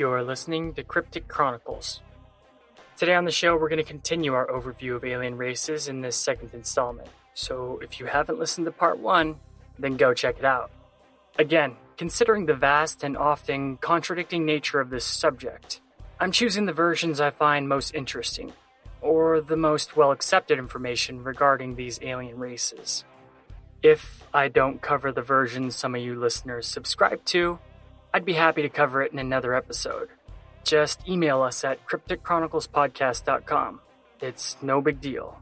You're listening to Cryptic Chronicles. Today on the show, we're going to continue our overview of alien races in this second installment. So if you haven't listened to part one, then go check it out. Again, considering the vast and often contradicting nature of this subject, I'm choosing the versions I find most interesting, or the most well accepted information regarding these alien races. If I don't cover the versions some of you listeners subscribe to, I'd be happy to cover it in another episode. Just email us at crypticchroniclespodcast.com. It's no big deal.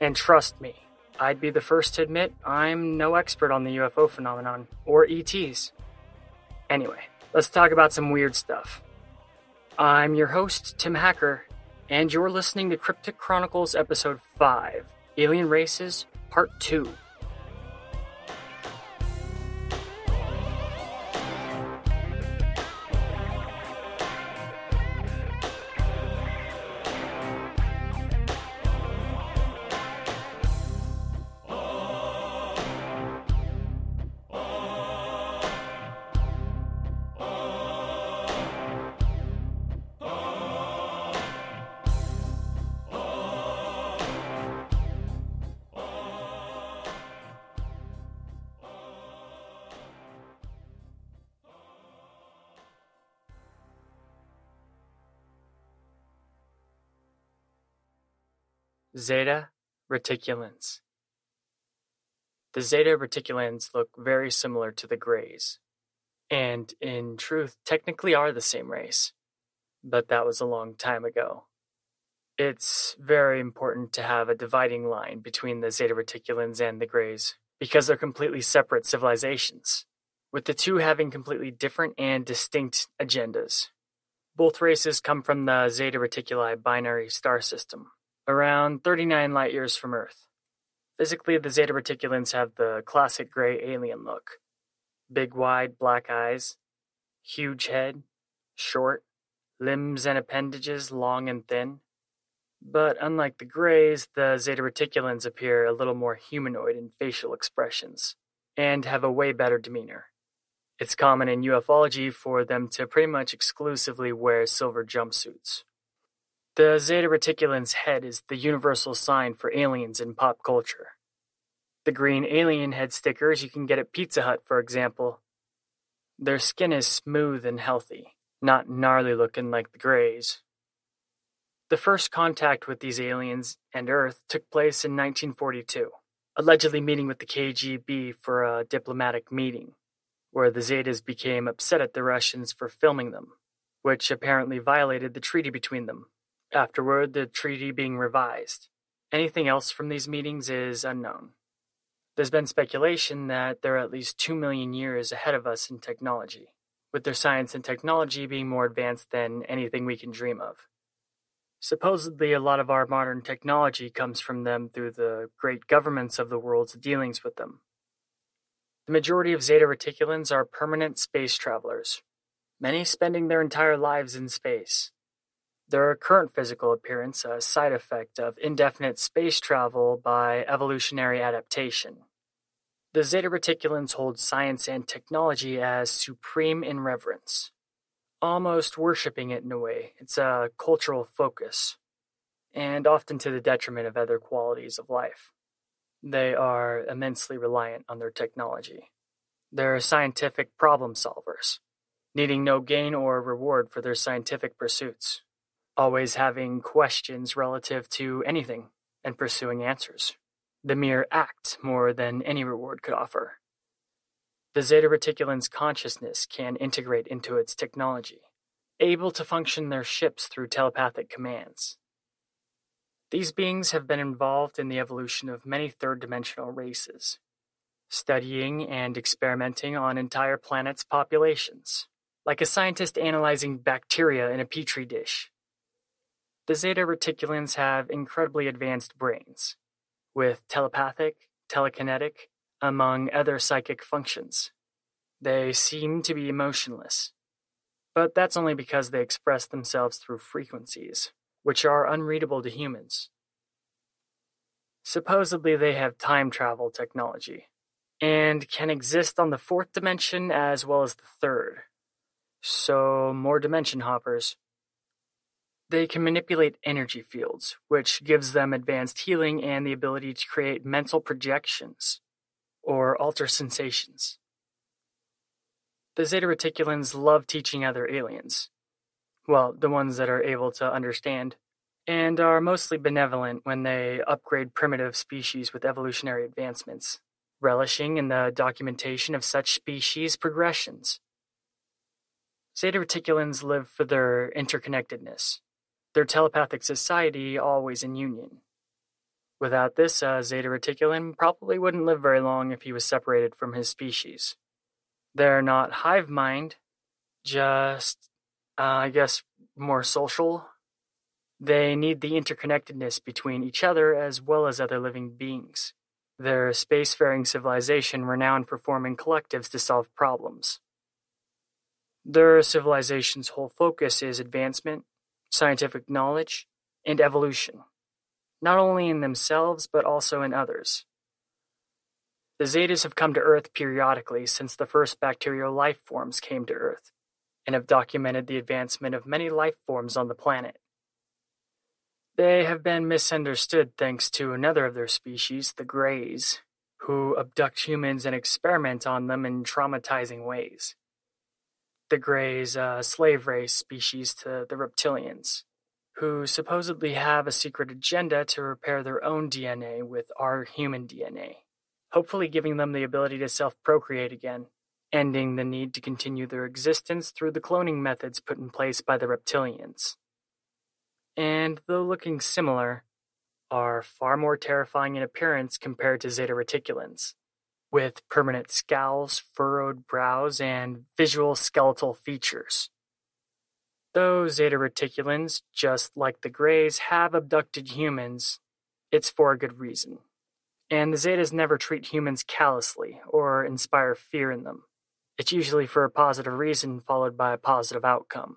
And trust me, I'd be the first to admit I'm no expert on the UFO phenomenon or ETs. Anyway, let's talk about some weird stuff. I'm your host, Tim Hacker, and you're listening to Cryptic Chronicles Episode 5 Alien Races, Part 2. Zeta reticulans. The Zeta reticulans look very similar to the Greys, and in truth, technically are the same race, but that was a long time ago. It's very important to have a dividing line between the Zeta reticulans and the Greys because they're completely separate civilizations, with the two having completely different and distinct agendas. Both races come from the Zeta Reticuli binary star system, around 39 light years from Earth. Physically, the Zeta Reticulans have the classic gray alien look big, wide black eyes, huge head, short, limbs and appendages long and thin. But unlike the Greys, the Zeta Reticulans appear a little more humanoid in facial expressions and have a way better demeanor. It's common in ufology for them to pretty much exclusively wear silver jumpsuits. The Zeta Reticulan's head is the universal sign for aliens in pop culture. The green alien head stickers you can get at Pizza Hut, for example. Their skin is smooth and healthy, not gnarly looking like the Greys. The first contact with these aliens and Earth took place in 1942, allegedly meeting with the KGB for a diplomatic meeting, where the Zetas became upset at the Russians for filming them, which apparently violated the treaty between them. Afterward, the treaty being revised. Anything else from these meetings is unknown. There's been speculation that they're at least 2 million years ahead of us in technology, with their science and technology being more advanced than anything we can dream of. Supposedly, a lot of our modern technology comes from them through the great governments of the world's dealings with them. The majority of Zeta Reticulans are permanent space travelers, many spending their entire lives in space. Their current physical appearance a side effect of indefinite space travel by evolutionary adaptation. The Zeta Reticulans hold science and technology as supreme in reverence, almost worshipping it in a way. It's a cultural focus, and often to the detriment of other qualities of life. They are immensely reliant on their technology. They're scientific problem solvers, needing no gain or reward for their scientific pursuits always having questions relative to anything and pursuing answers. The mere act more than any reward could offer. The Zeta Reticulan's consciousness can integrate into its technology, able to function their ships through telepathic commands. These beings have been involved in the evolution of many third dimensional races, studying and experimenting on entire planets' populations, like a scientist analyzing bacteria in a petri dish the Zeta Reticulans have incredibly advanced brains, with telepathic, telekinetic, among other psychic functions. They seem to be emotionless, but that's only because they express themselves through frequencies, which are unreadable to humans. Supposedly, they have time travel technology and can exist on the fourth dimension as well as the third. So, more dimension hoppers. They can manipulate energy fields, which gives them advanced healing and the ability to create mental projections or alter sensations. The Zeta Reticulans love teaching other aliens. Well, the ones that are able to understand, and are mostly benevolent when they upgrade primitive species with evolutionary advancements, relishing in the documentation of such species progressions. Zeta Reticulans live for their interconnectedness, their telepathic society always in union. Without this, uh, Zeta Reticulan probably wouldn't live very long if he was separated from his species. They're not hive mind, just, uh, I guess, more social. They need the interconnectedness between each other as well as other living beings. They're a spacefaring civilization renowned for forming collectives to solve problems. Their civilization's whole focus is advancement, scientific knowledge, and evolution, not only in themselves but also in others. The Zetas have come to Earth periodically since the first bacterial life forms came to Earth, and have documented the advancement of many life forms on the planet. They have been misunderstood thanks to another of their species, the Greys, who abduct humans and experiment on them in traumatizing ways the Greys a slave race species to the reptilians, who supposedly have a secret agenda to repair their own DNA with our human DNA, hopefully giving them the ability to self-procreate again, ending the need to continue their existence through the cloning methods put in place by the reptilians. And though looking similar, are far more terrifying in appearance compared to Zeta Reticulans with permanent scowls, furrowed brows, and visual skeletal features. Though Zeta Reticulans, just like the Greys, have abducted humans, it's for a good reason. And the Zetas never treat humans callously or inspire fear in them. It's usually for a positive reason followed by a positive outcome.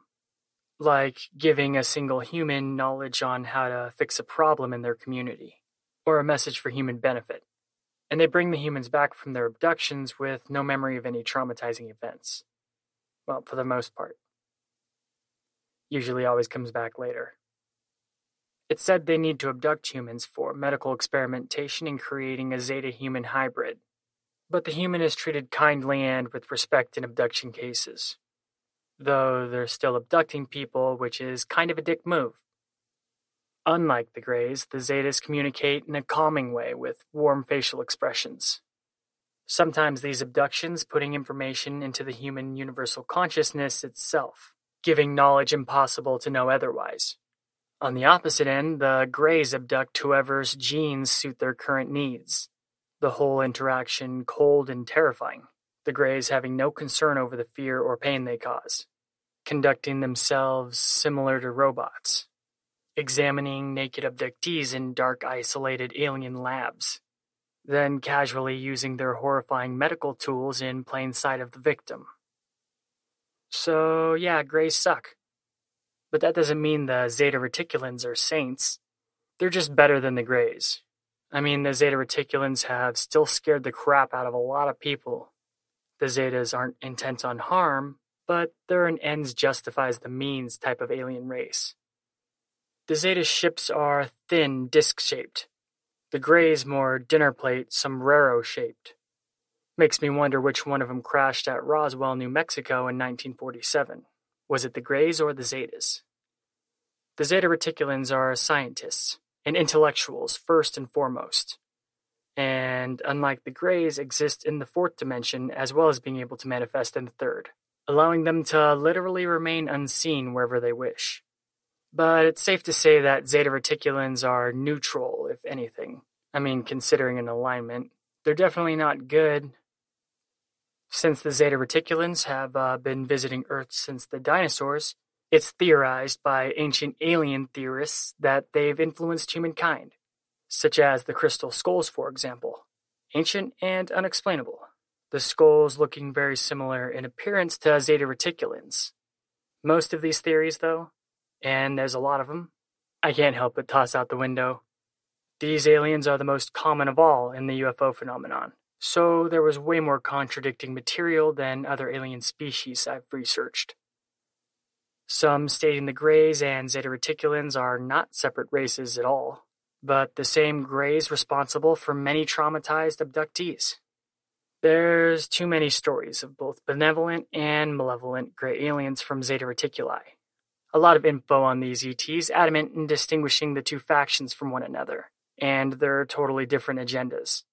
Like giving a single human knowledge on how to fix a problem in their community, or a message for human benefit and they bring the humans back from their abductions with no memory of any traumatizing events. Well, for the most part. Usually always comes back later. It's said they need to abduct humans for medical experimentation in creating a Zeta human hybrid, but the human is treated kindly and with respect in abduction cases. Though they're still abducting people, which is kind of a dick move. Unlike the Greys, the Zetas communicate in a calming way with warm facial expressions. Sometimes these abductions putting information into the human universal consciousness itself, giving knowledge impossible to know otherwise. On the opposite end, the Greys abduct whoever's genes suit their current needs. The whole interaction cold and terrifying, the Greys having no concern over the fear or pain they cause, conducting themselves similar to robots examining naked abductees in dark isolated alien labs, then casually using their horrifying medical tools in plain sight of the victim. So, yeah, Greys suck. But that doesn't mean the Zeta Reticulans are saints. They're just better than the Greys. I mean, the Zeta Reticulans have still scared the crap out of a lot of people. The Zetas aren't intent on harm, but they're an ends justifies the means type of alien race. The Zeta ships are thin, disc-shaped. The Greys more dinner-plate, sombrero-shaped. Makes me wonder which one of them crashed at Roswell, New Mexico in 1947. Was it the Greys or the Zetas? The Zeta Reticulans are scientists and intellectuals first and foremost, and unlike the Greys, exist in the fourth dimension as well as being able to manifest in the third, allowing them to literally remain unseen wherever they wish. But it's safe to say that Zeta Reticulans are neutral, if anything. I mean, considering an alignment. They're definitely not good. Since the Zeta Reticulans have uh, been visiting Earth since the dinosaurs, it's theorized by ancient alien theorists that they've influenced humankind, such as the crystal skulls, for example. Ancient and unexplainable. The skulls looking very similar in appearance to Zeta Reticulans. Most of these theories, though, and there's a lot of them, I can't help but toss out the window. These aliens are the most common of all in the UFO phenomenon, so there was way more contradicting material than other alien species I've researched. some stating the Greys and Zeta Reticulans are not separate races at all, but the same Greys responsible for many traumatized abductees. There's too many stories of both benevolent and malevolent Grey aliens from Zeta Reticuli. A lot of info on these ETs, adamant in distinguishing the two factions from one another, and their totally different agendas.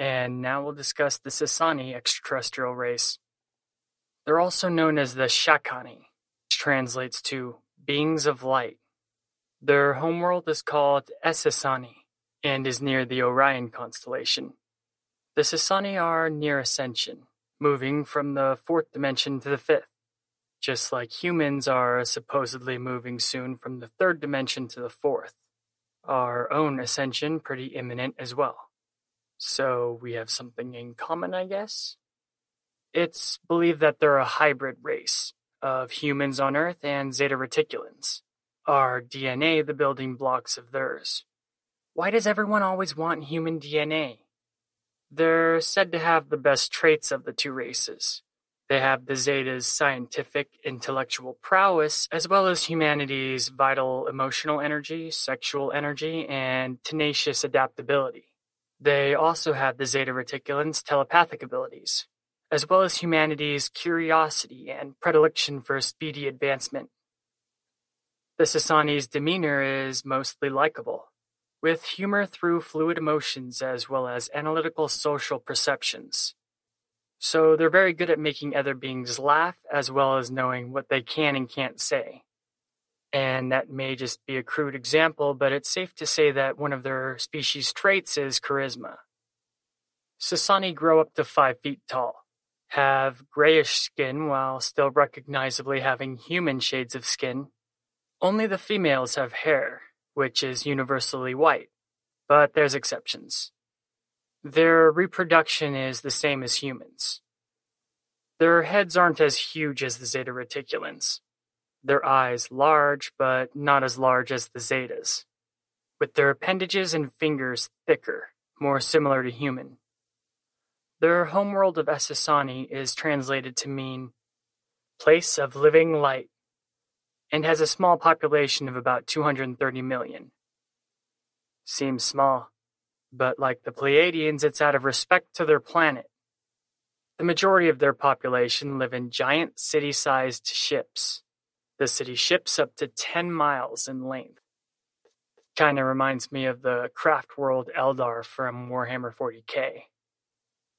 And now we'll discuss the Sasani extraterrestrial race. They're also known as the Shakani, which translates to beings of light. Their homeworld is called Essassani and is near the Orion constellation. The Sasani are near ascension, moving from the fourth dimension to the fifth, just like humans are supposedly moving soon from the third dimension to the fourth. Our own ascension pretty imminent as well. So we have something in common, I guess? It's believed that they're a hybrid race of humans on Earth and Zeta Reticulans. Our DNA the building blocks of theirs. Why does everyone always want human DNA? They're said to have the best traits of the two races. They have the Zeta's scientific, intellectual prowess, as well as humanity's vital emotional energy, sexual energy, and tenacious adaptability. They also have the Zeta Reticulans' telepathic abilities, as well as humanity's curiosity and predilection for speedy advancement. The Sasani's demeanor is mostly likable, with humor through fluid emotions as well as analytical social perceptions. So they're very good at making other beings laugh as well as knowing what they can and can't say. And that may just be a crude example, but it's safe to say that one of their species' traits is charisma. Sasani grow up to five feet tall, have grayish skin while still recognizably having human shades of skin. Only the females have hair, which is universally white, but there's exceptions. Their reproduction is the same as humans. Their heads aren't as huge as the Zeta Reticulans, their eyes large but not as large as the Zetas, with their appendages and fingers thicker, more similar to human. Their homeworld of Essassani is translated to mean place of living light and has a small population of about 230 million. Seems small, but like the Pleiadians, it's out of respect to their planet. The majority of their population live in giant city sized ships the city ships up to ten miles in length. Kinda reminds me of the craft world Eldar from Warhammer 40k.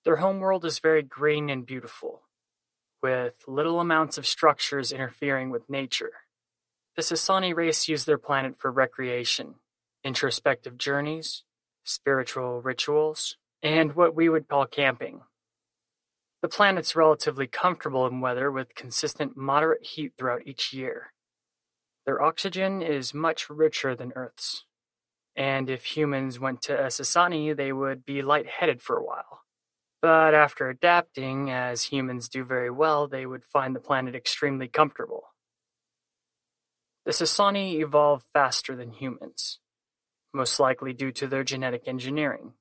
Their homeworld is very green and beautiful, with little amounts of structures interfering with nature. The Sasani race use their planet for recreation, introspective journeys, spiritual rituals, and what we would call camping. The planet's relatively comfortable in weather with consistent moderate heat throughout each year. Their oxygen is much richer than Earth's, and if humans went to Essassani, they would be lightheaded for a while. But after adapting, as humans do very well, they would find the planet extremely comfortable. The Sasani evolved faster than humans, most likely due to their genetic engineering.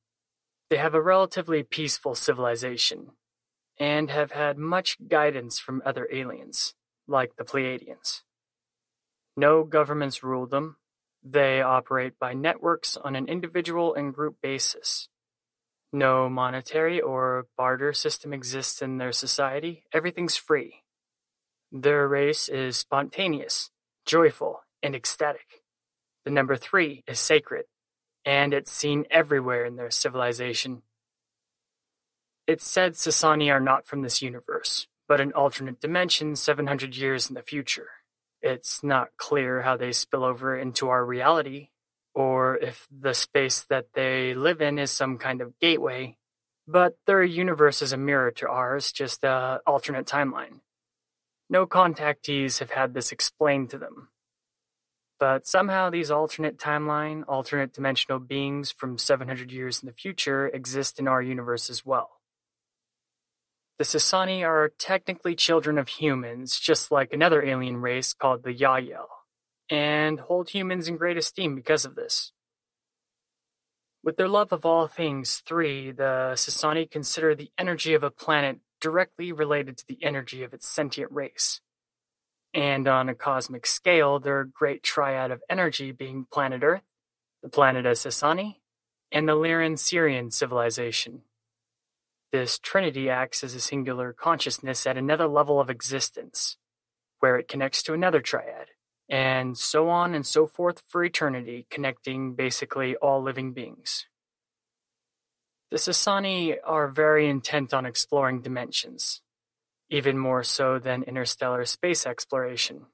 They have a relatively peaceful civilization, and have had much guidance from other aliens, like the Pleiadians. No governments rule them. They operate by networks on an individual and group basis. No monetary or barter system exists in their society. Everything's free. Their race is spontaneous, joyful, and ecstatic. The number three is sacred, and it's seen everywhere in their civilization. It's said Sasani are not from this universe, but an alternate dimension seven hundred years in the future. It's not clear how they spill over into our reality, or if the space that they live in is some kind of gateway, but their universe is a mirror to ours, just a alternate timeline. No contactees have had this explained to them. But somehow these alternate timeline, alternate dimensional beings from 700 years in the future exist in our universe as well. The Sasani are technically children of humans, just like another alien race called the Yahyel, and hold humans in great esteem because of this. With their love of all things three, the Sasani consider the energy of a planet directly related to the energy of its sentient race. And on a cosmic scale, their great triad of energy being planet Earth, the planet of Sasani, and the Lyran Sirian civilization. This trinity acts as a singular consciousness at another level of existence, where it connects to another triad, and so on and so forth for eternity, connecting basically all living beings. The Sasani are very intent on exploring dimensions, even more so than interstellar space exploration.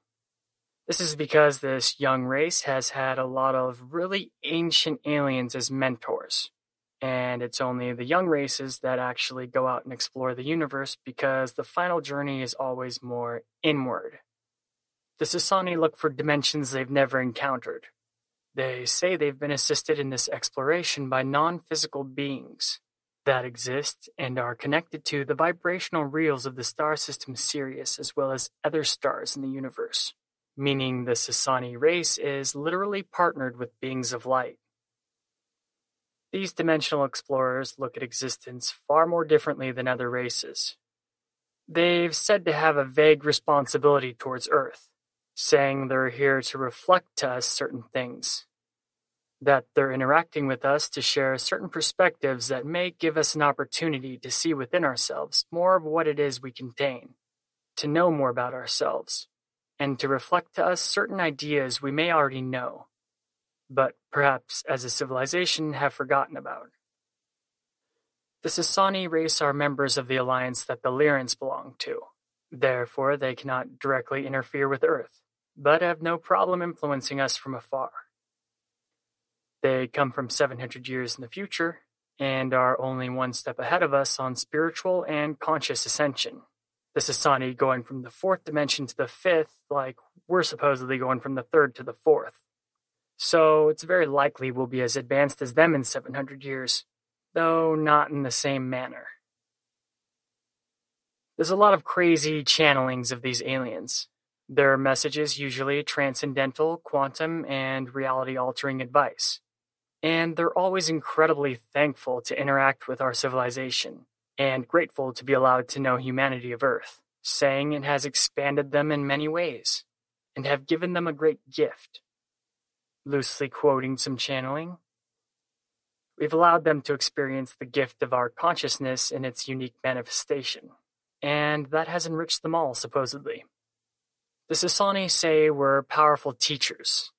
This is because this young race has had a lot of really ancient aliens as mentors. And it's only the young races that actually go out and explore the universe because the final journey is always more inward. The Sasani look for dimensions they've never encountered. They say they've been assisted in this exploration by non physical beings that exist and are connected to the vibrational reels of the star system Sirius as well as other stars in the universe, meaning the Sasani race is literally partnered with beings of light. These dimensional explorers look at existence far more differently than other races. They've said to have a vague responsibility towards Earth, saying they're here to reflect to us certain things, that they're interacting with us to share certain perspectives that may give us an opportunity to see within ourselves more of what it is we contain, to know more about ourselves, and to reflect to us certain ideas we may already know, but perhaps as a civilization have forgotten about. The Sasani race are members of the alliance that the Lyrans belong to. Therefore, they cannot directly interfere with Earth but have no problem influencing us from afar. They come from 700 years in the future and are only one step ahead of us on spiritual and conscious ascension. The Sasani going from the fourth dimension to the fifth, like we're supposedly going from the third to the fourth. So it's very likely we'll be as advanced as them in 700 years, though not in the same manner. There's a lot of crazy channelings of these aliens, their messages usually transcendental, quantum, and reality-altering advice. And they're always incredibly thankful to interact with our civilization, and grateful to be allowed to know humanity of Earth, saying it has expanded them in many ways, and have given them a great gift. Loosely quoting some channeling, we've allowed them to experience the gift of our consciousness in its unique manifestation, and that has enriched them all, supposedly. The Sasani say we're powerful teachers,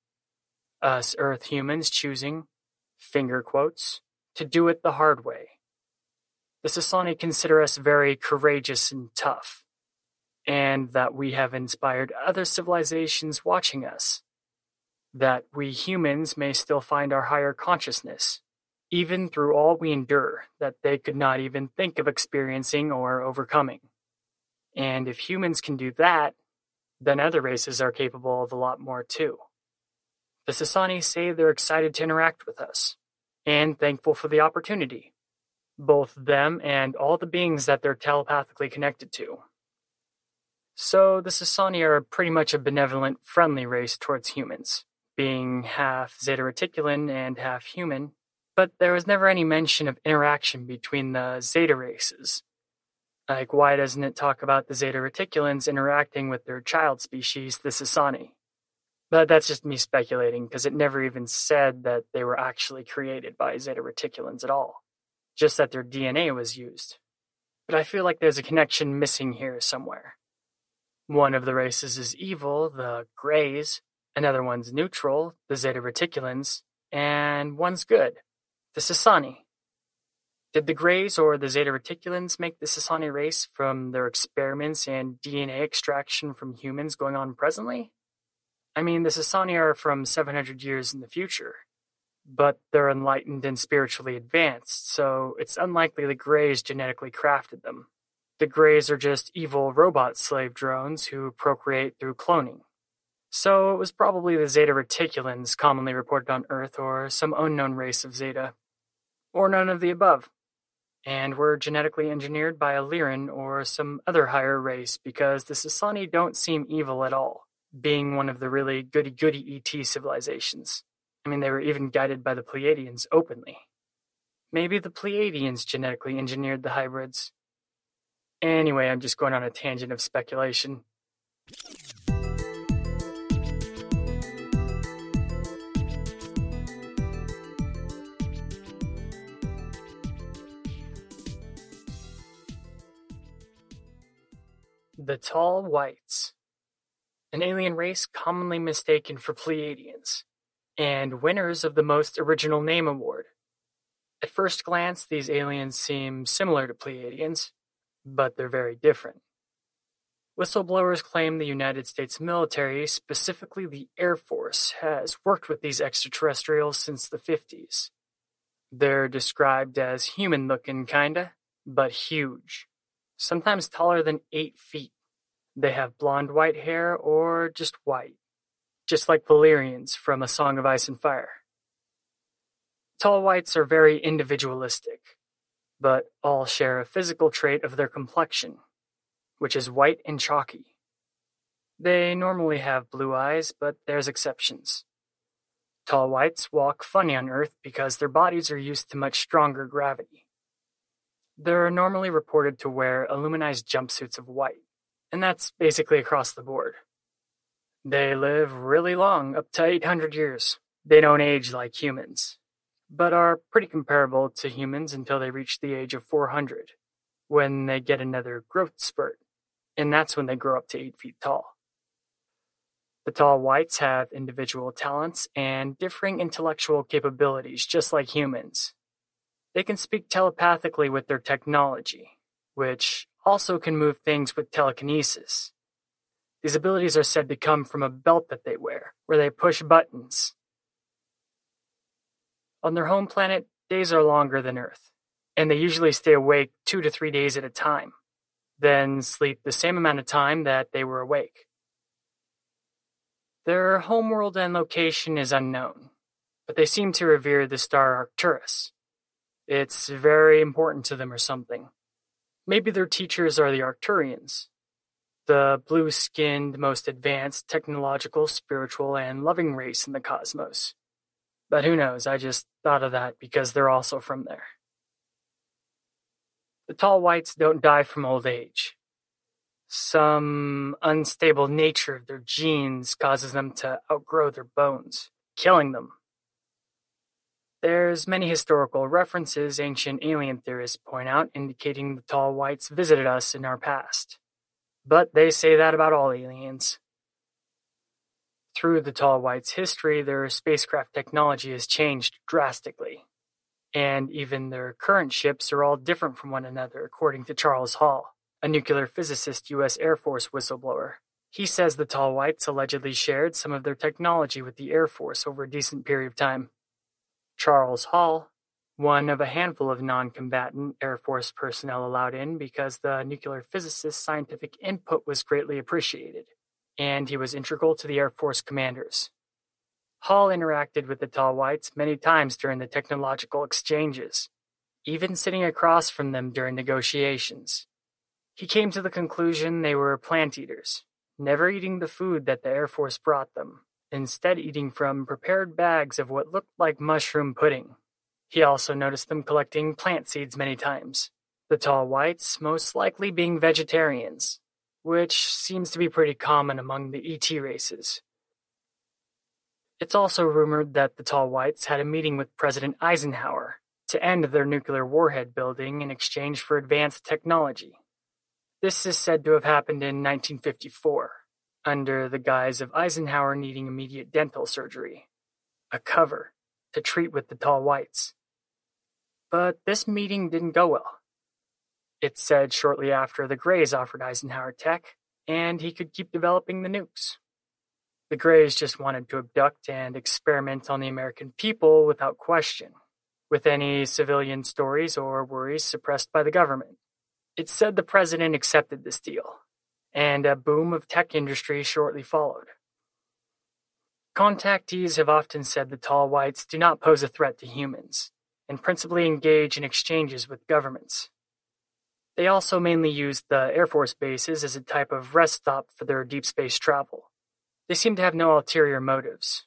us Earth humans choosing, finger quotes, to do it the hard way. The Sasani consider us very courageous and tough, and that we have inspired other civilizations watching us, that we humans may still find our higher consciousness, even through all we endure that they could not even think of experiencing or overcoming. And if humans can do that, then other races are capable of a lot more too. The Sasani say they're excited to interact with us, and thankful for the opportunity, both them and all the beings that they're telepathically connected to. So the Sasani are pretty much a benevolent, friendly race towards humans, being half Zeta Reticulan and half human, but there was never any mention of interaction between the Zeta races, like, why doesn't it talk about the Zeta Reticulans interacting with their child species, the Sasani? But that's just me speculating, because it never even said that they were actually created by Zeta Reticulans at all, just that their DNA was used. But I feel like there's a connection missing here somewhere. One of the races is evil, the Greys, another one's neutral, the Zeta Reticulans, and one's good, the Sasani. Did the Greys or the Zeta Reticulans make the Sasani race from their experiments and DNA extraction from humans going on presently? I mean, the Sasani are from 700 years in the future, but they're enlightened and spiritually advanced, so it's unlikely the Greys genetically crafted them. The Greys are just evil robot slave drones who procreate through cloning. So it was probably the Zeta Reticulans commonly reported on Earth or some unknown race of Zeta. Or none of the above and were genetically engineered by a Lyran or some other higher race because the Sasani don't seem evil at all. being one of the really goody goody ET civilizations. I mean, they were even guided by the Pleiadians openly. Maybe the Pleiadians genetically engineered the hybrids. Anyway, I'm just going on a tangent of speculation. The Tall Whites, an alien race commonly mistaken for Pleiadians, and winners of the Most Original Name Award. At first glance, these aliens seem similar to Pleiadians, but they're very different. Whistleblowers claim the United States military, specifically the Air Force, has worked with these extraterrestrials since the 50s. They're described as human looking, kinda, but huge sometimes taller than eight feet. They have blonde white hair or just white, just like Valyrians from A Song of Ice and Fire. Tall whites are very individualistic, but all share a physical trait of their complexion, which is white and chalky. They normally have blue eyes, but there's exceptions. Tall whites walk funny on Earth because their bodies are used to much stronger gravity. They're normally reported to wear aluminized jumpsuits of white, and that's basically across the board. They live really long, up to 800 years. They don't age like humans, but are pretty comparable to humans until they reach the age of 400, when they get another growth spurt, and that's when they grow up to 8 feet tall. The tall whites have individual talents and differing intellectual capabilities, just like humans. They can speak telepathically with their technology, which also can move things with telekinesis. These abilities are said to come from a belt that they wear, where they push buttons. On their home planet, days are longer than Earth, and they usually stay awake two to three days at a time, then sleep the same amount of time that they were awake. Their homeworld and location is unknown, but they seem to revere the star Arcturus, it's very important to them or something. Maybe their teachers are the Arcturians, the blue-skinned, most advanced, technological, spiritual, and loving race in the cosmos. But who knows, I just thought of that because they're also from there. The tall whites don't die from old age. Some unstable nature of their genes causes them to outgrow their bones, killing them there's many historical references ancient alien theorists point out indicating the tall whites visited us in our past. But they say that about all aliens. Through the tall whites' history, their spacecraft technology has changed drastically. And even their current ships are all different from one another, according to Charles Hall, a nuclear physicist U.S. Air Force whistleblower. He says the tall whites allegedly shared some of their technology with the Air Force over a decent period of time. Charles Hall, one of a handful of non-combatant Air Force personnel allowed in because the nuclear physicist's scientific input was greatly appreciated, and he was integral to the Air Force commanders. Hall interacted with the Tall Whites many times during the technological exchanges, even sitting across from them during negotiations. He came to the conclusion they were plant eaters, never eating the food that the Air Force brought them instead eating from prepared bags of what looked like mushroom pudding. He also noticed them collecting plant seeds many times, the tall whites most likely being vegetarians, which seems to be pretty common among the ET races. It's also rumored that the tall whites had a meeting with President Eisenhower to end their nuclear warhead building in exchange for advanced technology. This is said to have happened in 1954 under the guise of Eisenhower needing immediate dental surgery, a cover to treat with the tall whites. But this meeting didn't go well. It said shortly after the Greys offered Eisenhower tech, and he could keep developing the nukes. The Greys just wanted to abduct and experiment on the American people without question, with any civilian stories or worries suppressed by the government. It said the president accepted this deal, and a boom of tech industry shortly followed. Contactees have often said the tall whites do not pose a threat to humans, and principally engage in exchanges with governments. They also mainly use the Air Force bases as a type of rest stop for their deep space travel. They seem to have no ulterior motives,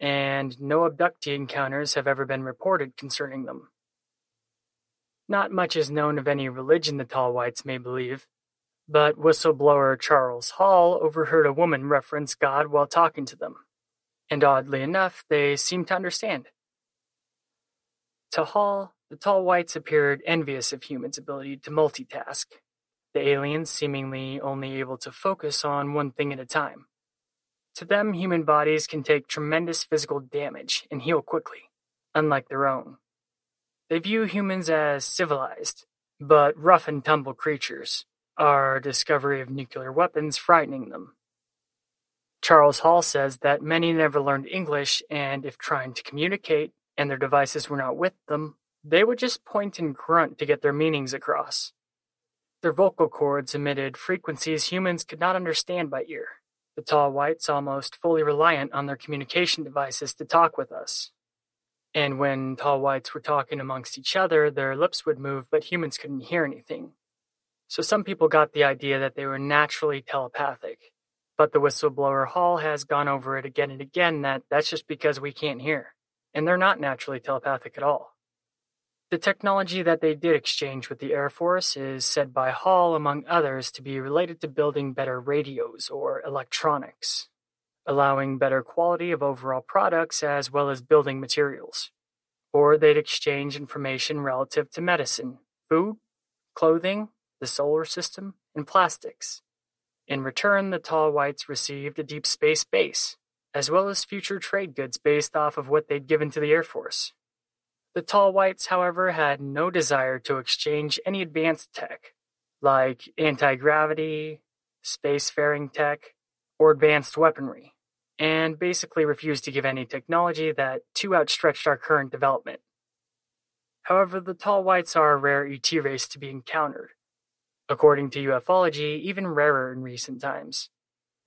and no abductee encounters have ever been reported concerning them. Not much is known of any religion the Tall Whites may believe, but whistleblower Charles Hall overheard a woman reference God while talking to them, and oddly enough, they seemed to understand. To Hall, the Tall Whites appeared envious of humans' ability to multitask, the aliens seemingly only able to focus on one thing at a time. To them, human bodies can take tremendous physical damage and heal quickly, unlike their own. They view humans as civilized, but rough and tumble creatures, our discovery of nuclear weapons frightening them. Charles Hall says that many never learned English, and if trying to communicate and their devices were not with them, they would just point and grunt to get their meanings across. Their vocal cords emitted frequencies humans could not understand by ear. The tall whites almost fully reliant on their communication devices to talk with us. And when tall whites were talking amongst each other, their lips would move, but humans couldn't hear anything. So some people got the idea that they were naturally telepathic. But the whistleblower Hall has gone over it again and again that that's just because we can't hear. And they're not naturally telepathic at all. The technology that they did exchange with the Air Force is said by Hall, among others, to be related to building better radios or electronics, allowing better quality of overall products as well as building materials. Or they'd exchange information relative to medicine, food, clothing, the solar system, and plastics. In return, the Tall Whites received a deep space base, as well as future trade goods based off of what they'd given to the Air Force. The Tall Whites, however, had no desire to exchange any advanced tech, like anti gravity, spacefaring tech, or advanced weaponry, and basically refused to give any technology that too outstretched our current development. However, the Tall Whites are a rare ET race to be encountered, according to ufology, even rarer in recent times,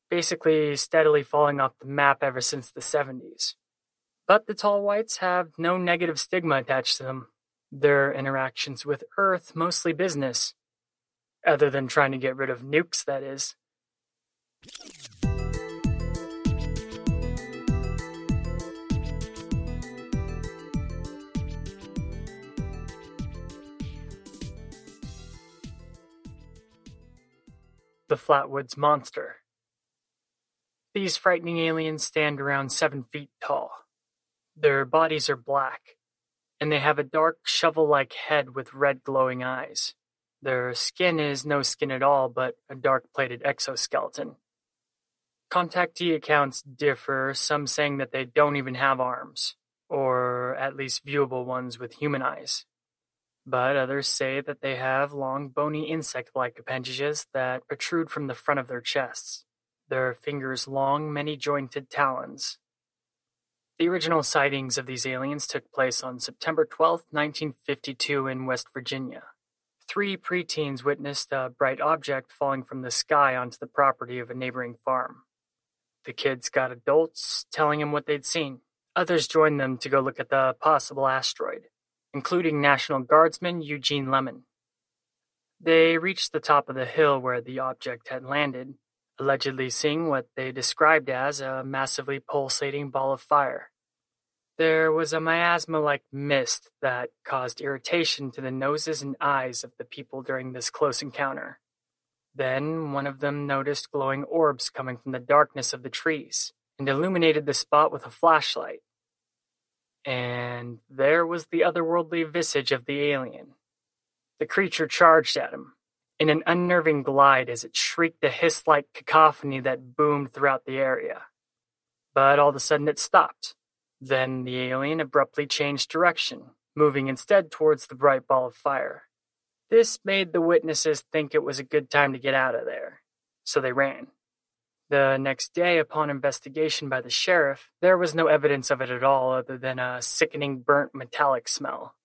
basically steadily falling off the map ever since the 70s. But the tall whites have no negative stigma attached to them. Their interactions with Earth mostly business, other than trying to get rid of nukes, that is. The Flatwoods Monster. These frightening aliens stand around seven feet tall. Their bodies are black, and they have a dark shovel-like head with red glowing eyes. Their skin is no skin at all, but a dark-plated exoskeleton. Contactee accounts differ, some saying that they don't even have arms, or at least viewable ones with human eyes but others say that they have long bony insect-like appendages that protrude from the front of their chests, their fingers long many-jointed talons. The original sightings of these aliens took place on September 12, 1952 in West Virginia. Three preteens witnessed a bright object falling from the sky onto the property of a neighboring farm. The kids got adults telling them what they'd seen. Others joined them to go look at the possible asteroid including National Guardsman Eugene Lemon. They reached the top of the hill where the object had landed, allegedly seeing what they described as a massively pulsating ball of fire. There was a miasma-like mist that caused irritation to the noses and eyes of the people during this close encounter. Then one of them noticed glowing orbs coming from the darkness of the trees and illuminated the spot with a flashlight. And there was the otherworldly visage of the alien. The creature charged at him, in an unnerving glide as it shrieked a hiss like cacophony that boomed throughout the area. But all of a sudden it stopped. Then the alien abruptly changed direction, moving instead towards the bright ball of fire. This made the witnesses think it was a good time to get out of there, so they ran. The next day, upon investigation by the sheriff, there was no evidence of it at all other than a sickening burnt metallic smell.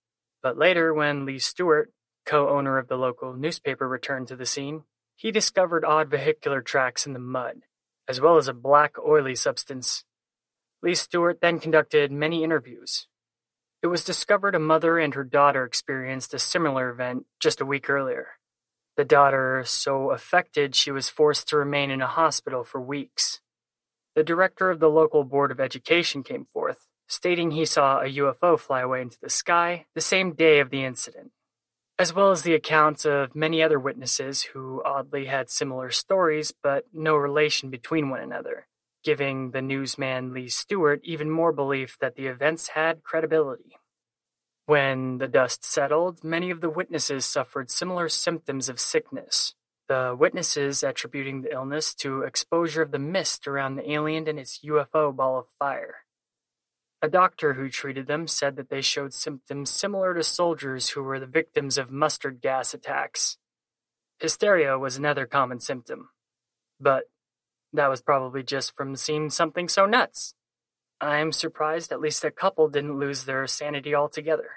But later, when Lee Stewart, co-owner of the local newspaper, returned to the scene, he discovered odd vehicular tracks in the mud, as well as a black oily substance. Lee Stewart then conducted many interviews. It was discovered a mother and her daughter experienced a similar event just a week earlier. The daughter so affected she was forced to remain in a hospital for weeks. the director of the local Board of Education came forth, stating he saw a UFO fly away into the sky the same day of the incident, as well as the accounts of many other witnesses who oddly had similar stories but no relation between one another, giving the newsman Lee Stewart even more belief that the events had credibility. When the dust settled, many of the witnesses suffered similar symptoms of sickness, the witnesses attributing the illness to exposure of the mist around the alien and its UFO ball of fire. A doctor who treated them said that they showed symptoms similar to soldiers who were the victims of mustard gas attacks. Hysteria was another common symptom. But that was probably just from seeing something so nuts. I'm surprised at least a couple didn't lose their sanity altogether.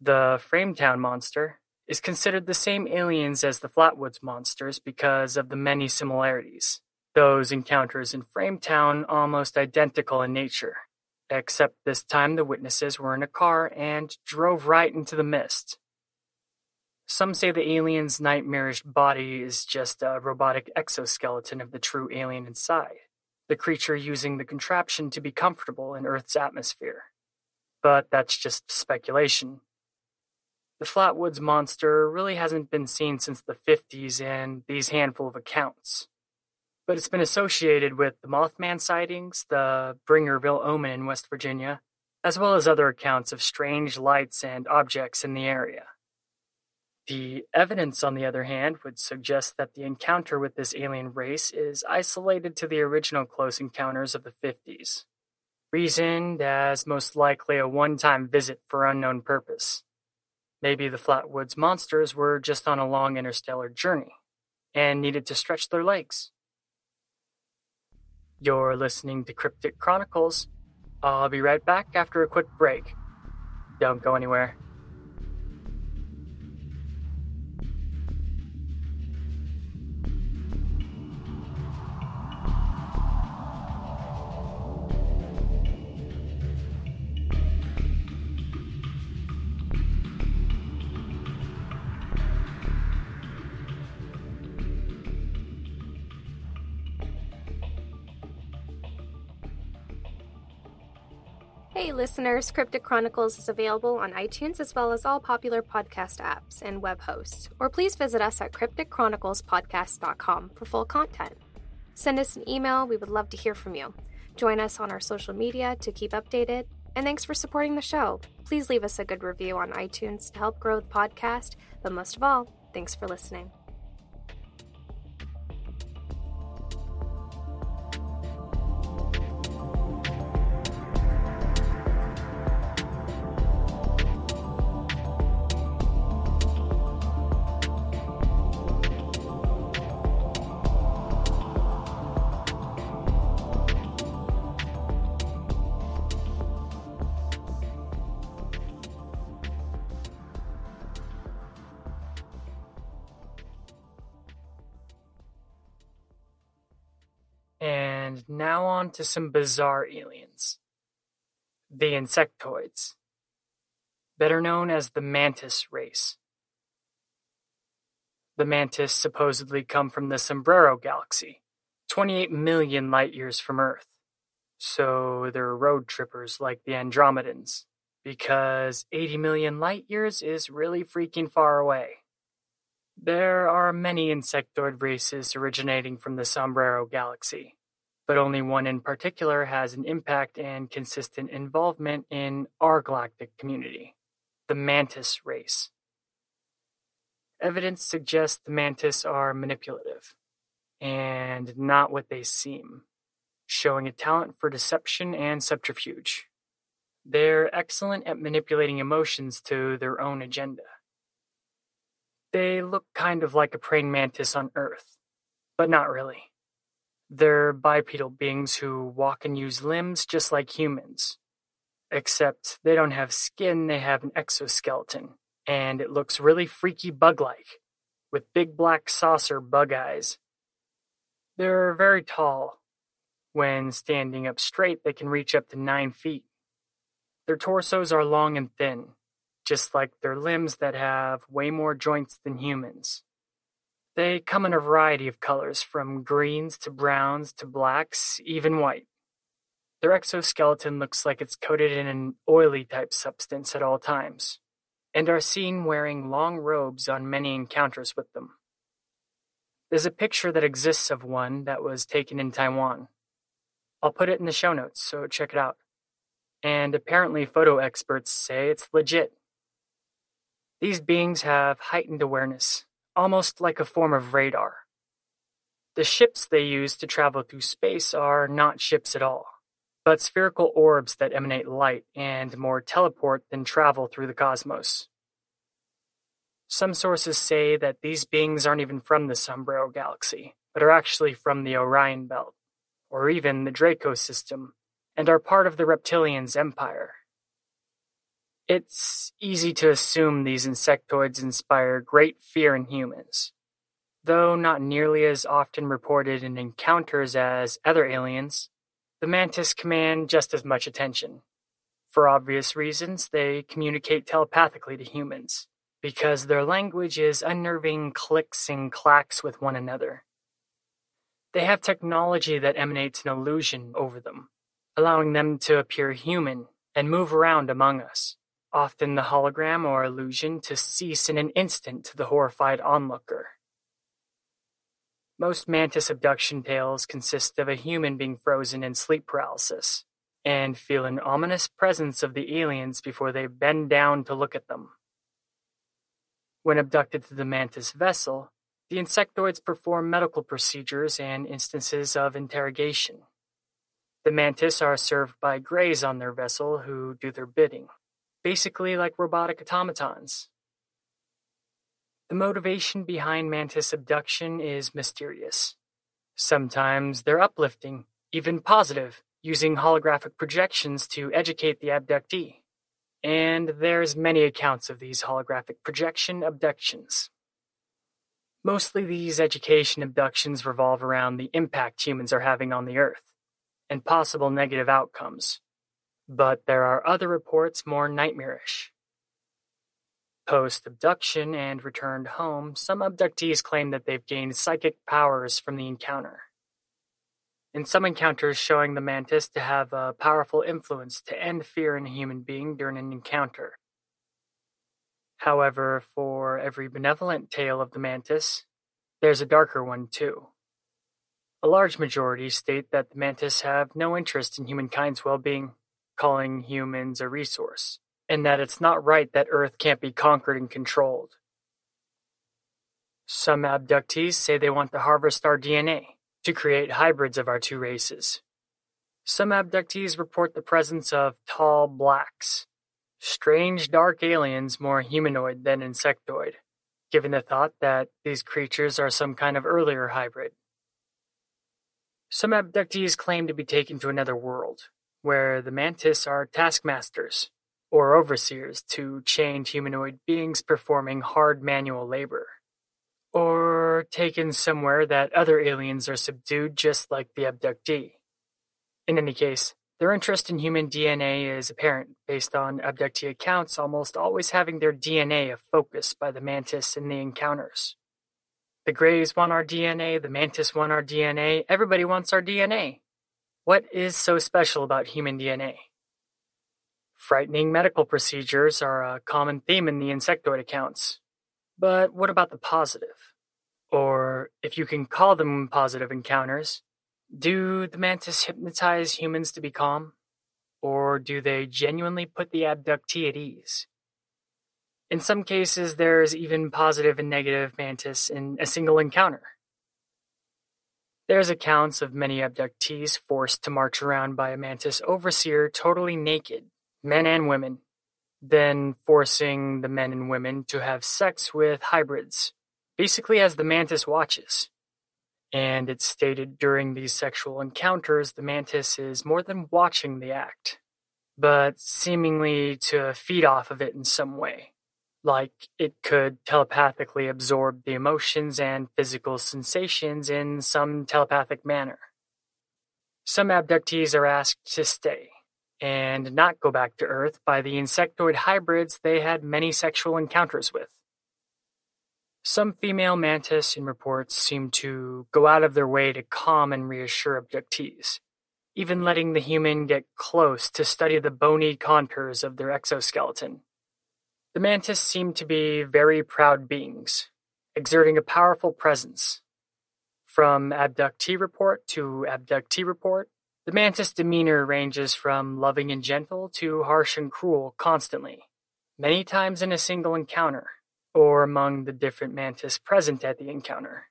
The Frametown monster is considered the same aliens as the Flatwoods monsters because of the many similarities. Those encounters in Frametown almost identical in nature except this time the witnesses were in a car and drove right into the mist. Some say the alien's nightmarish body is just a robotic exoskeleton of the true alien inside, the creature using the contraption to be comfortable in Earth's atmosphere. But that's just speculation. The Flatwoods monster really hasn't been seen since the 50s in these handful of accounts but it's been associated with the Mothman sightings, the Bringerville Omen in West Virginia, as well as other accounts of strange lights and objects in the area. The evidence, on the other hand, would suggest that the encounter with this alien race is isolated to the original close encounters of the 50s, reasoned as most likely a one time visit for unknown purpose. Maybe the Flatwoods monsters were just on a long interstellar journey and needed to stretch their legs. You're listening to Cryptic Chronicles. I'll be right back after a quick break. Don't go anywhere. Listeners, Cryptic Chronicles is available on iTunes as well as all popular podcast apps and web hosts. Or please visit us at crypticchroniclespodcast.com for full content. Send us an email, we would love to hear from you. Join us on our social media to keep updated. And thanks for supporting the show. Please leave us a good review on iTunes to help grow the podcast. But most of all, thanks for listening. To some bizarre aliens. The insectoids, better known as the mantis race. The mantis supposedly come from the Sombrero Galaxy, 28 million light years from Earth. So they're road trippers like the Andromedans, because 80 million light years is really freaking far away. There are many insectoid races originating from the Sombrero Galaxy but only one in particular has an impact and consistent involvement in our galactic community the mantis race. Evidence suggests the mantis are manipulative and not what they seem, showing a talent for deception and subterfuge. They're excellent at manipulating emotions to their own agenda. They look kind of like a praying mantis on Earth, but not really. They're bipedal beings who walk and use limbs just like humans. Except they don't have skin, they have an exoskeleton. And it looks really freaky bug like, with big black saucer bug eyes. They're very tall. When standing up straight, they can reach up to 9 feet. Their torsos are long and thin, just like their limbs that have way more joints than humans. They come in a variety of colors, from greens to browns to blacks, even white. Their exoskeleton looks like it's coated in an oily type substance at all times, and are seen wearing long robes on many encounters with them. There's a picture that exists of one that was taken in Taiwan. I'll put it in the show notes, so check it out. And apparently, photo experts say it's legit. These beings have heightened awareness, almost like a form of radar. The ships they use to travel through space are not ships at all but spherical orbs that emanate light and more teleport than travel through the cosmos. Some sources say that these beings aren't even from the Sombrero Galaxy, but are actually from the Orion Belt, or even the Draco system, and are part of the Reptilians' empire. It's easy to assume these insectoids inspire great fear in humans, though not nearly as often reported in encounters as other aliens the Mantis command just as much attention. For obvious reasons, they communicate telepathically to humans, because their language is unnerving clicks and clacks with one another. They have technology that emanates an illusion over them, allowing them to appear human and move around among us, often the hologram or illusion to cease in an instant to the horrified onlooker. Most mantis abduction tales consist of a human being frozen in sleep paralysis, and feel an ominous presence of the aliens before they bend down to look at them. When abducted to the mantis vessel, the insectoids perform medical procedures and instances of interrogation. The mantis are served by greys on their vessel who do their bidding, basically like robotic automatons. The motivation behind mantis abduction is mysterious. Sometimes they're uplifting, even positive, using holographic projections to educate the abductee. And there's many accounts of these holographic projection abductions. Mostly these education abductions revolve around the impact humans are having on the Earth, and possible negative outcomes. But there are other reports more nightmarish. Post-abduction and returned home, some abductees claim that they've gained psychic powers from the encounter. In some encounters showing the mantis to have a powerful influence to end fear in a human being during an encounter. However, for every benevolent tale of the mantis, there's a darker one too. A large majority state that the mantis have no interest in humankind's well-being, calling humans a resource and that it's not right that Earth can't be conquered and controlled. Some abductees say they want to harvest our DNA to create hybrids of our two races. Some abductees report the presence of tall blacks, strange dark aliens more humanoid than insectoid, given the thought that these creatures are some kind of earlier hybrid. Some abductees claim to be taken to another world, where the mantis are taskmasters or overseers to chained humanoid beings performing hard manual labor. Or taken somewhere that other aliens are subdued just like the abductee. In any case, their interest in human DNA is apparent based on abductee accounts almost always having their DNA a focus by the mantis in the encounters. The Greys want our DNA, the mantis want our DNA, everybody wants our DNA. What is so special about human DNA? Frightening medical procedures are a common theme in the insectoid accounts. But what about the positive? Or, if you can call them positive encounters, do the mantis hypnotize humans to be calm? Or do they genuinely put the abductee at ease? In some cases, there's even positive and negative mantis in a single encounter. There's accounts of many abductees forced to march around by a mantis overseer totally naked men and women, then forcing the men and women to have sex with hybrids, basically as the mantis watches. And it's stated during these sexual encounters the mantis is more than watching the act, but seemingly to feed off of it in some way. Like it could telepathically absorb the emotions and physical sensations in some telepathic manner. Some abductees are asked to stay, and not go back to Earth by the insectoid hybrids they had many sexual encounters with. Some female mantis in reports seem to go out of their way to calm and reassure abductees, even letting the human get close to study the bony contours of their exoskeleton. The mantis seem to be very proud beings, exerting a powerful presence. From abductee report to abductee report, the mantis demeanor ranges from loving and gentle to harsh and cruel constantly, many times in a single encounter, or among the different mantis present at the encounter.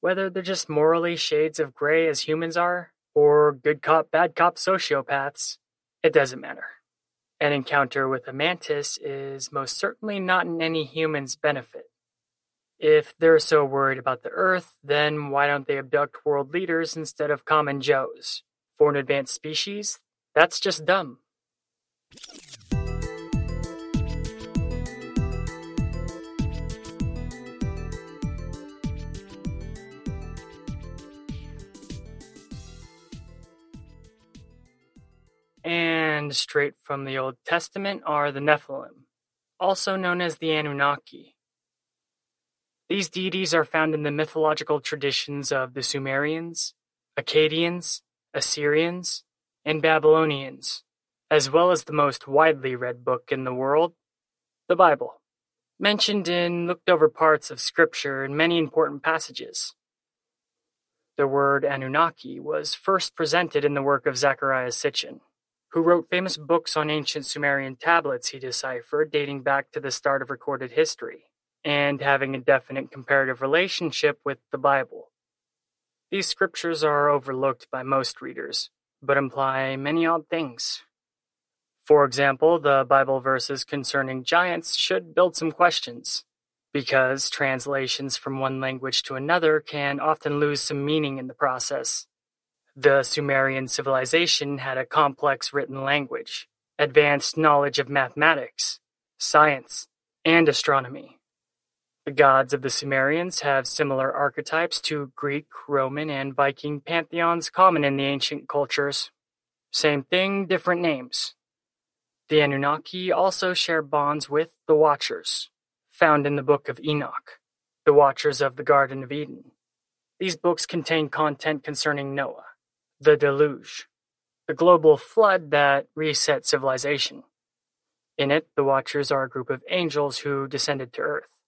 Whether they're just morally shades of gray as humans are, or good cop, bad cop sociopaths, it doesn't matter. An encounter with a mantis is most certainly not in any human's benefit. If they're so worried about the Earth, then why don't they abduct world leaders instead of common Joes? For an advanced species, that's just dumb. And straight from the Old Testament are the Nephilim, also known as the Anunnaki. These deities are found in the mythological traditions of the Sumerians, Akkadians, Assyrians, and Babylonians, as well as the most widely read book in the world, the Bible, mentioned in looked over parts of Scripture in many important passages. The word Anunnaki was first presented in the work of Zecharia Sitchin, who wrote famous books on ancient Sumerian tablets he deciphered dating back to the start of recorded history and having a definite comparative relationship with the Bible. These scriptures are overlooked by most readers, but imply many odd things. For example, the Bible verses concerning giants should build some questions, because translations from one language to another can often lose some meaning in the process. The Sumerian civilization had a complex written language, advanced knowledge of mathematics, science, and astronomy. The gods of the Sumerians have similar archetypes to Greek, Roman, and Viking pantheons common in the ancient cultures. Same thing, different names. The Anunnaki also share bonds with the Watchers, found in the Book of Enoch, the Watchers of the Garden of Eden. These books contain content concerning Noah, the deluge, the global flood that reset civilization. In it, the Watchers are a group of angels who descended to Earth.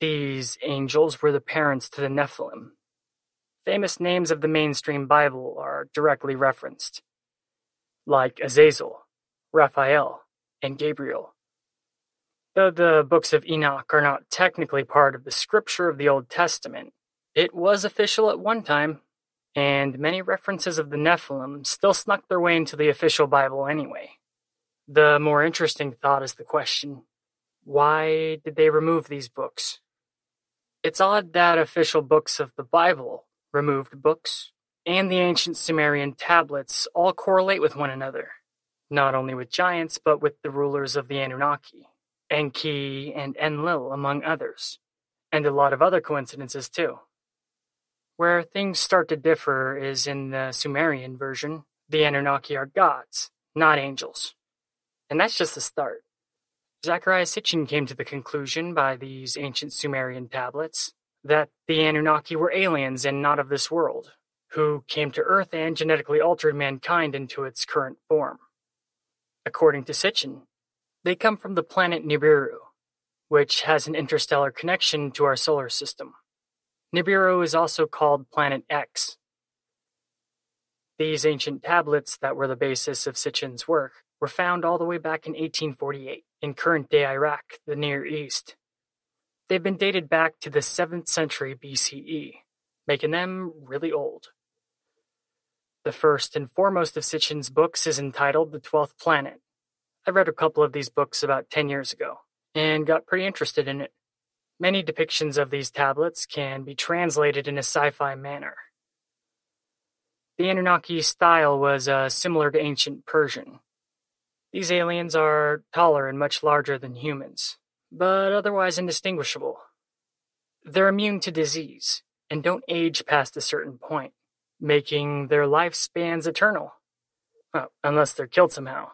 These angels were the parents to the Nephilim. Famous names of the mainstream Bible are directly referenced, like Azazel, Raphael, and Gabriel. Though the books of Enoch are not technically part of the scripture of the Old Testament, it was official at one time, and many references of the Nephilim still snuck their way into the official Bible anyway. The more interesting thought is the question why did they remove these books? It's odd that official books of the Bible, removed books, and the ancient Sumerian tablets all correlate with one another, not only with giants, but with the rulers of the Anunnaki, Enki and Enlil, among others, and a lot of other coincidences too. Where things start to differ is in the Sumerian version, the Anunnaki are gods, not angels. And that's just the start. Zecharia Sitchin came to the conclusion by these ancient Sumerian tablets that the Anunnaki were aliens and not of this world, who came to Earth and genetically altered mankind into its current form. According to Sitchin, they come from the planet Nibiru, which has an interstellar connection to our solar system. Nibiru is also called Planet X. These ancient tablets that were the basis of Sitchin's work were found all the way back in 1848 in current-day Iraq, the Near East. They've been dated back to the 7th century BCE, making them really old. The first and foremost of Sitchin's books is entitled The Twelfth Planet. I read a couple of these books about 10 years ago, and got pretty interested in it. Many depictions of these tablets can be translated in a sci-fi manner. The Anunnaki style was uh, similar to ancient Persian, these aliens are taller and much larger than humans, but otherwise indistinguishable. They're immune to disease and don't age past a certain point, making their lifespans eternal. Well, unless they're killed somehow.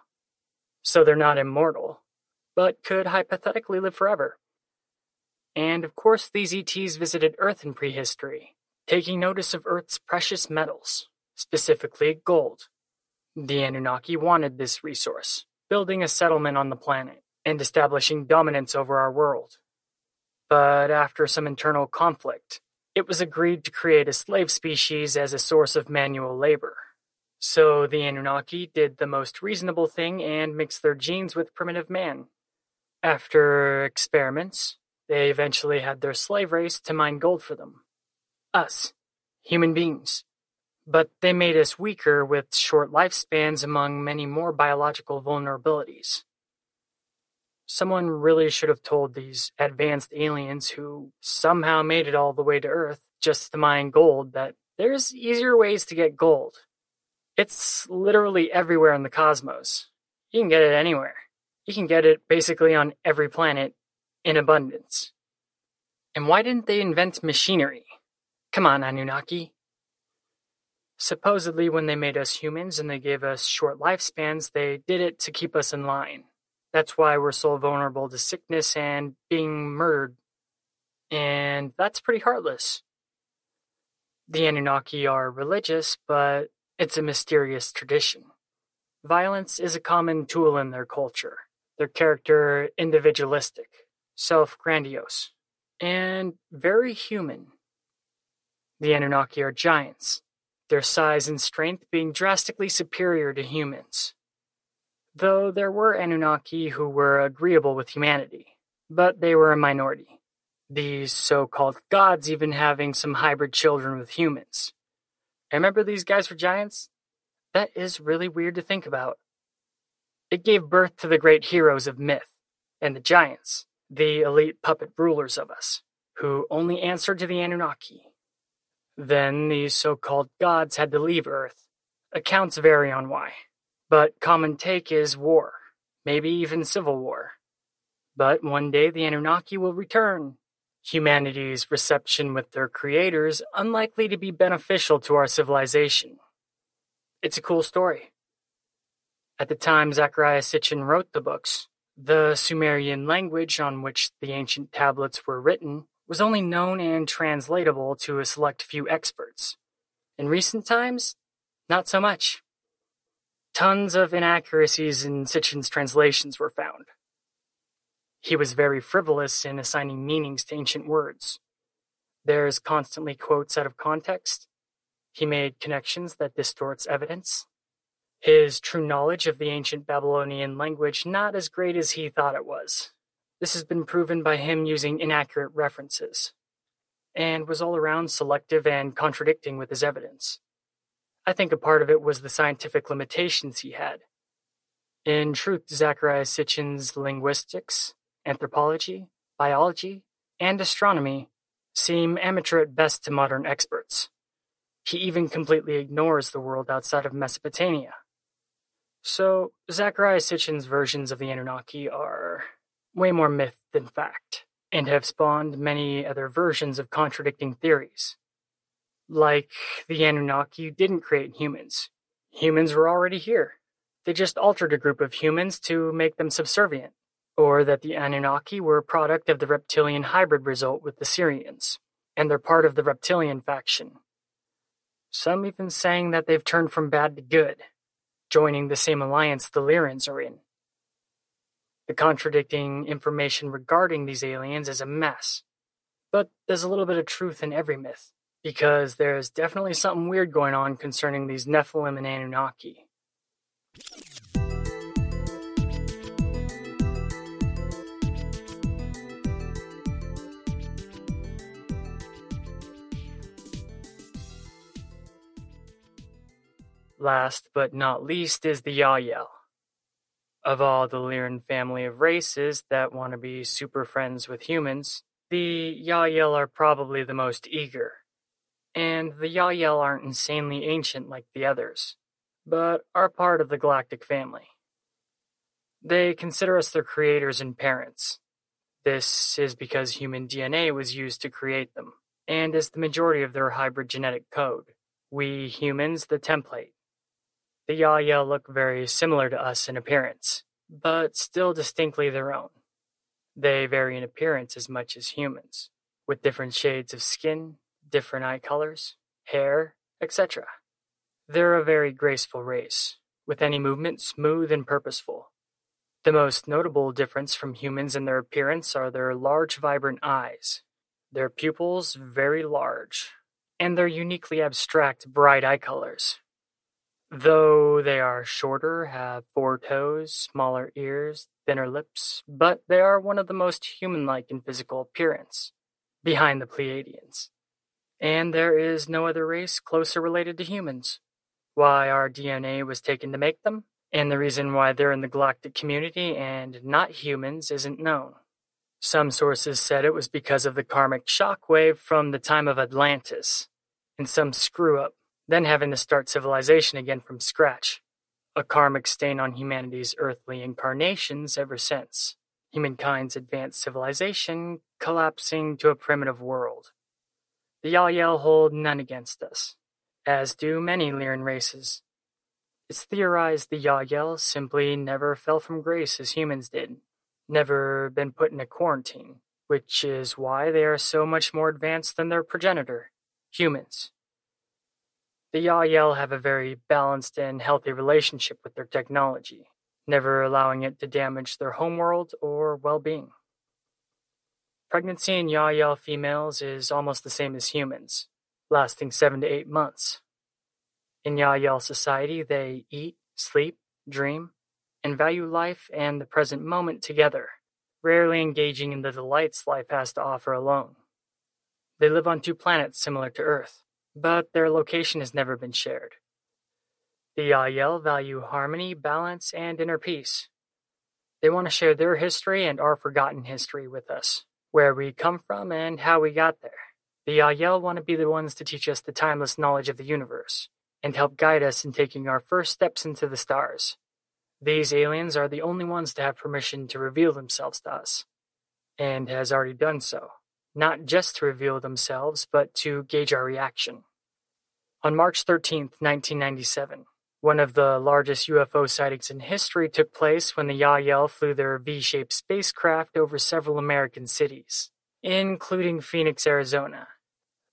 So they're not immortal, but could hypothetically live forever. And of course, these ETs visited Earth in prehistory, taking notice of Earth's precious metals, specifically gold. The Anunnaki wanted this resource, building a settlement on the planet and establishing dominance over our world. But after some internal conflict, it was agreed to create a slave species as a source of manual labor. So the Anunnaki did the most reasonable thing and mixed their genes with primitive man. After experiments, they eventually had their slave race to mine gold for them. Us, human beings. But they made us weaker with short lifespans among many more biological vulnerabilities. Someone really should have told these advanced aliens who somehow made it all the way to Earth just to mine gold that there's easier ways to get gold. It's literally everywhere in the cosmos. You can get it anywhere. You can get it basically on every planet in abundance. And why didn't they invent machinery? Come on, Anunnaki. Supposedly, when they made us humans and they gave us short lifespans, they did it to keep us in line. That's why we're so vulnerable to sickness and being murdered. And that's pretty heartless. The Anunnaki are religious, but it's a mysterious tradition. Violence is a common tool in their culture. Their character individualistic, self grandiose, and very human. The Anunnaki are giants, their size and strength being drastically superior to humans though there were Anunnaki who were agreeable with humanity, but they were a minority. These so called gods even having some hybrid children with humans. remember these guys were giants? That is really weird to think about. It gave birth to the great heroes of myth, and the giants, the elite puppet rulers of us, who only answered to the Anunnaki. Then these so called gods had to leave Earth. Accounts vary on why. But common take is war, maybe even civil war. But one day the Anunnaki will return. Humanity's reception with their creators unlikely to be beneficial to our civilization. It's a cool story. At the time Zecharia Sitchin wrote the books, the Sumerian language on which the ancient tablets were written was only known and translatable to a select few experts. In recent times, not so much. Tons of inaccuracies in Sitchin's translations were found. He was very frivolous in assigning meanings to ancient words. There's constantly quotes out of context. He made connections that distorts evidence. His true knowledge of the ancient Babylonian language not as great as he thought it was. This has been proven by him using inaccurate references, and was all around selective and contradicting with his evidence. I think a part of it was the scientific limitations he had. In truth, Zecharia Sitchin's linguistics, anthropology, biology, and astronomy seem amateur at best to modern experts. He even completely ignores the world outside of Mesopotamia. So, Zecharia Sitchin's versions of the Anunnaki are way more myth than fact, and have spawned many other versions of contradicting theories. Like the Anunnaki didn't create humans. Humans were already here. They just altered a group of humans to make them subservient. Or that the Anunnaki were a product of the reptilian hybrid result with the Sirians, and they're part of the reptilian faction. Some even saying that they've turned from bad to good, joining the same alliance the Lyrans are in. The contradicting information regarding these aliens is a mess, but there's a little bit of truth in every myth because there's definitely something weird going on concerning these Nephilim and Anunnaki. Last but not least is the Yahyel. Of all the Lyran family of races that want to be super friends with humans, the Yahyel are probably the most eager and the Yahyel aren't insanely ancient like the others, but are part of the galactic family. They consider us their creators and parents. This is because human DNA was used to create them, and is the majority of their hybrid genetic code. We humans, the template. The Yahyel look very similar to us in appearance, but still distinctly their own. They vary in appearance as much as humans, with different shades of skin, different eye colors, hair, etc. They're a very graceful race, with any movement smooth and purposeful. The most notable difference from humans in their appearance are their large, vibrant eyes, their pupils very large, and their uniquely abstract, bright eye colors. Though they are shorter, have four toes, smaller ears, thinner lips, but they are one of the most human like in physical appearance, behind the Pleiadians. And there is no other race closer related to humans. Why our DNA was taken to make them, and the reason why they're in the galactic community and not humans isn't known. Some sources said it was because of the karmic shock wave from the time of Atlantis, and some screw up, then having to start civilization again from scratch. A karmic stain on humanity's earthly incarnations ever since. Humankind's advanced civilization collapsing to a primitive world. The Yahyel hold none against us, as do many Lyran races. It's theorized the Yahyel simply never fell from grace as humans did, never been put in a quarantine, which is why they are so much more advanced than their progenitor, humans. The Yahyel have a very balanced and healthy relationship with their technology, never allowing it to damage their homeworld or well being. Pregnancy in Yahyel females is almost the same as humans, lasting seven to eight months. In Yahyel society, they eat, sleep, dream, and value life and the present moment together, rarely engaging in the delights life has to offer alone. They live on two planets similar to Earth, but their location has never been shared. The Yahyel value harmony, balance, and inner peace. They want to share their history and our forgotten history with us where we come from, and how we got there. The Yahyel want to be the ones to teach us the timeless knowledge of the universe, and help guide us in taking our first steps into the stars. These aliens are the only ones to have permission to reveal themselves to us, and has already done so, not just to reveal themselves, but to gauge our reaction. On March 13, 1997, one of the largest UFO sightings in history took place when the Yahyel flew their V-shaped spacecraft over several American cities, including Phoenix, Arizona.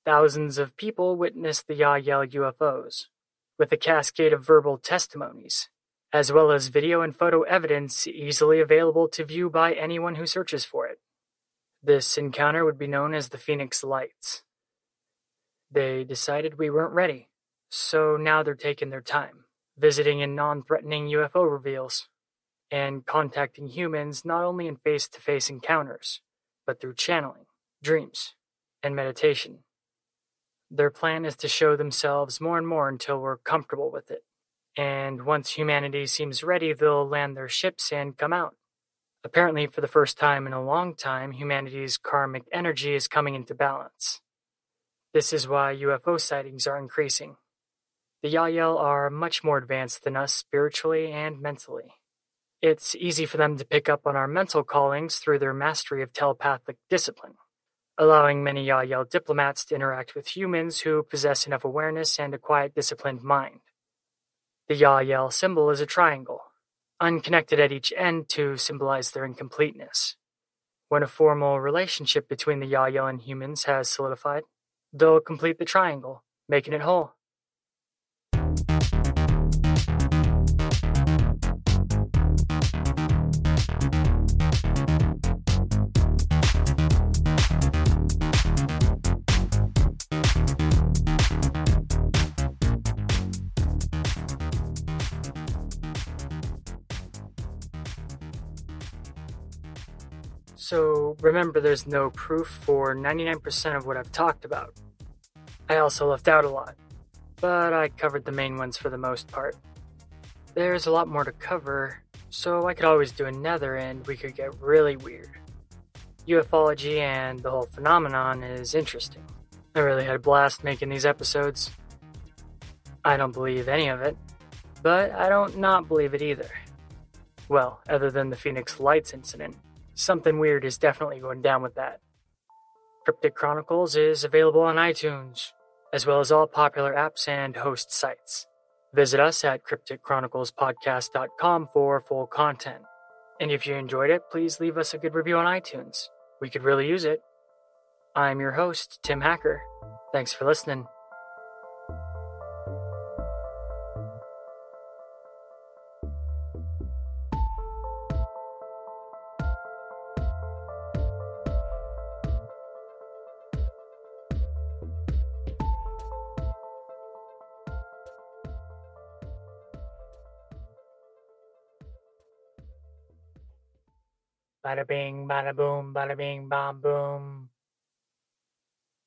Thousands of people witnessed the Yahyel UFOs, with a cascade of verbal testimonies, as well as video and photo evidence easily available to view by anyone who searches for it. This encounter would be known as the Phoenix Lights. They decided we weren't ready, so now they're taking their time visiting in non-threatening UFO reveals, and contacting humans not only in face-to-face encounters, but through channeling, dreams, and meditation. Their plan is to show themselves more and more until we're comfortable with it. And once humanity seems ready, they'll land their ships and come out. Apparently, for the first time in a long time, humanity's karmic energy is coming into balance. This is why UFO sightings are increasing. The Yahyel are much more advanced than us spiritually and mentally. It's easy for them to pick up on our mental callings through their mastery of telepathic discipline, allowing many Yahyel diplomats to interact with humans who possess enough awareness and a quiet, disciplined mind. The Yahyel symbol is a triangle, unconnected at each end to symbolize their incompleteness. When a formal relationship between the Yahyel and humans has solidified, they'll complete the triangle, making it whole. So remember, there's no proof for 99% of what I've talked about. I also left out a lot, but I covered the main ones for the most part. There's a lot more to cover, so I could always do another and we could get really weird. Ufology and the whole phenomenon is interesting. I really had a blast making these episodes. I don't believe any of it, but I don't not believe it either. Well, other than the Phoenix Lights incident. Something weird is definitely going down with that. Cryptic Chronicles is available on iTunes, as well as all popular apps and host sites. Visit us at crypticchroniclespodcast.com for full content. And if you enjoyed it, please leave us a good review on iTunes. We could really use it. I'm your host, Tim Hacker. Thanks for listening. Bada bing, bada boom, bada bing, bam boom.